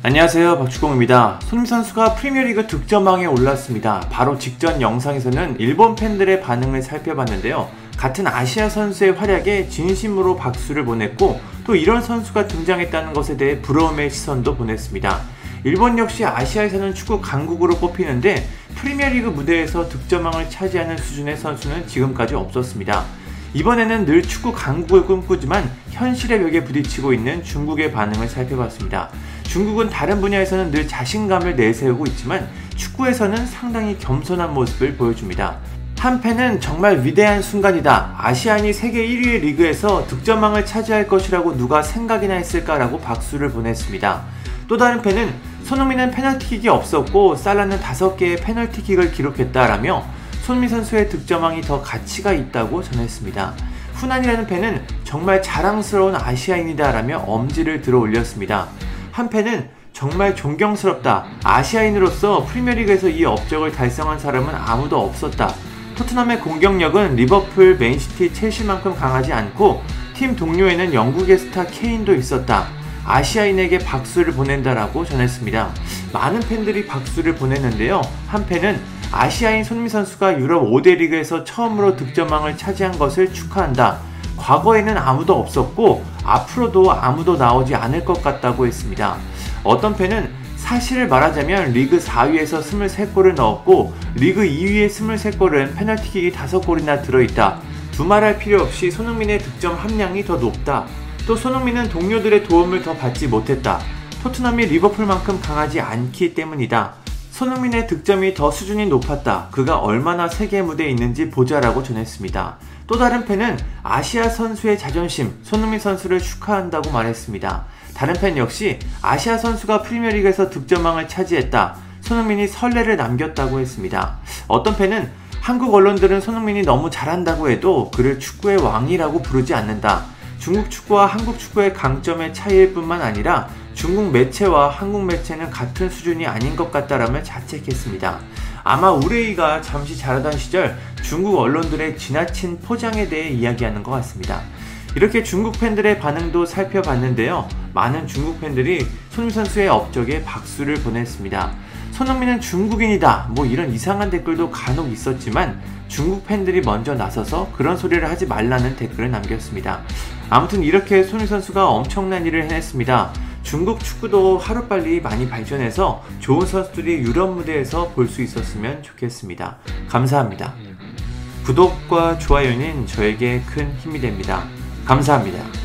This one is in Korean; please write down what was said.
안녕하세요 박주공입니다. 손흥민 선수가 프리미어리그 득점왕에 올랐습니다. 바로 직전 영상에서는 일본 팬들의 반응을 살펴봤는데요. 같은 아시아 선수의 활약에 진심으로 박수를 보냈고 또 이런 선수가 등장했다는 것에 대해 부러움의 시선도 보냈습니다. 일본 역시 아시아에서는 축구 강국으로 꼽히는데 프리미어리그 무대에서 득점왕을 차지하는 수준의 선수는 지금까지 없었습니다. 이번에는 늘 축구 강국을 꿈꾸지만 현실의 벽에 부딪히고 있는 중국의 반응을 살펴봤습니다. 중국은 다른 분야에서는 늘 자신감을 내세우고 있지만 축구에서는 상당히 겸손한 모습을 보여줍니다. 한 팬은 정말 위대한 순간이다. 아시안이 세계 1위의 리그에서 득점왕을 차지할 것이라고 누가 생각이나 했을까라고 박수를 보냈습니다. 또 다른 팬은 손흥민은 페널티킥이 없었고 살라는 5개의 페널티킥을 기록했다라며 손흥민 선수의 득점왕이 더 가치가 있다고 전했습니다. 후난이라는 팬은 정말 자랑스러운 아시아인이다라며 엄지를 들어 올렸습니다. 한 팬은 정말 존경스럽다. 아시아인으로서 프리미어리그에서 이 업적을 달성한 사람은 아무도 없었다. 토트넘의 공격력은 리버풀, 맨시티, 첼시만큼 강하지 않고 팀 동료에는 영국의 스타 케인도 있었다. 아시아인에게 박수를 보낸다라고 전했습니다. 많은 팬들이 박수를 보냈는데요. 한 팬은 아시아인 손흥민 선수가 유럽 5대 리그에서 처음으로 득점왕을 차지한 것을 축하한다. 과거에는 아무도 없었고 앞으로도 아무도 나오지 않을 것 같다고 했습니다. 어떤 팬은 사실을 말하자면 리그 4위에서 23골을 넣었고 리그 2위의 23골은 페널티킥이 5골이나 들어있다. 두말할 필요 없이 손흥민의 득점 함량이 더 높다. 또 손흥민은 동료들의 도움을 더 받지 못했다. 토트넘이 리버풀만큼 강하지 않기 때문이다. 손흥민의 득점이 더 수준이 높았다. 그가 얼마나 세계 무대에 있는지 보자라고 전했습니다. 또 다른 팬은 아시아 선수의 자존심, 손흥민 선수를 축하한다고 말했습니다. 다른 팬 역시 아시아 선수가 프리미어리그에서 득점왕을 차지했다. 손흥민이 설레를 남겼다고 했습니다. 어떤 팬은 한국 언론들은 손흥민이 너무 잘한다고 해도 그를 축구의 왕이라고 부르지 않는다. 중국 축구와 한국 축구의 강점의 차이일 뿐만 아니라 중국 매체와 한국 매체는 같은 수준이 아닌 것 같다라며 자책했습니다. 아마 우레이가 잠시 잘하던 시절 중국 언론들의 지나친 포장에 대해 이야기하는 것 같습니다. 이렇게 중국 팬들의 반응도 살펴봤는데요. 많은 중국 팬들이 손흥민 선수의 업적에 박수를 보냈습니다. 손흥민은 중국인이다. 뭐 이런 이상한 댓글도 간혹 있었지만 중국 팬들이 먼저 나서서 그런 소리를 하지 말라는 댓글을 남겼습니다. 아무튼 이렇게 손흥민 선수가 엄청난 일을 해냈습니다. 중국 축구도 하루빨리 많이 발전해서 좋은 선수들이 유럽 무대에서 볼 수 있었으면 좋겠습니다. 감사합니다. 구독과 좋아요는 저에게 큰 힘이 됩니다. 감사합니다.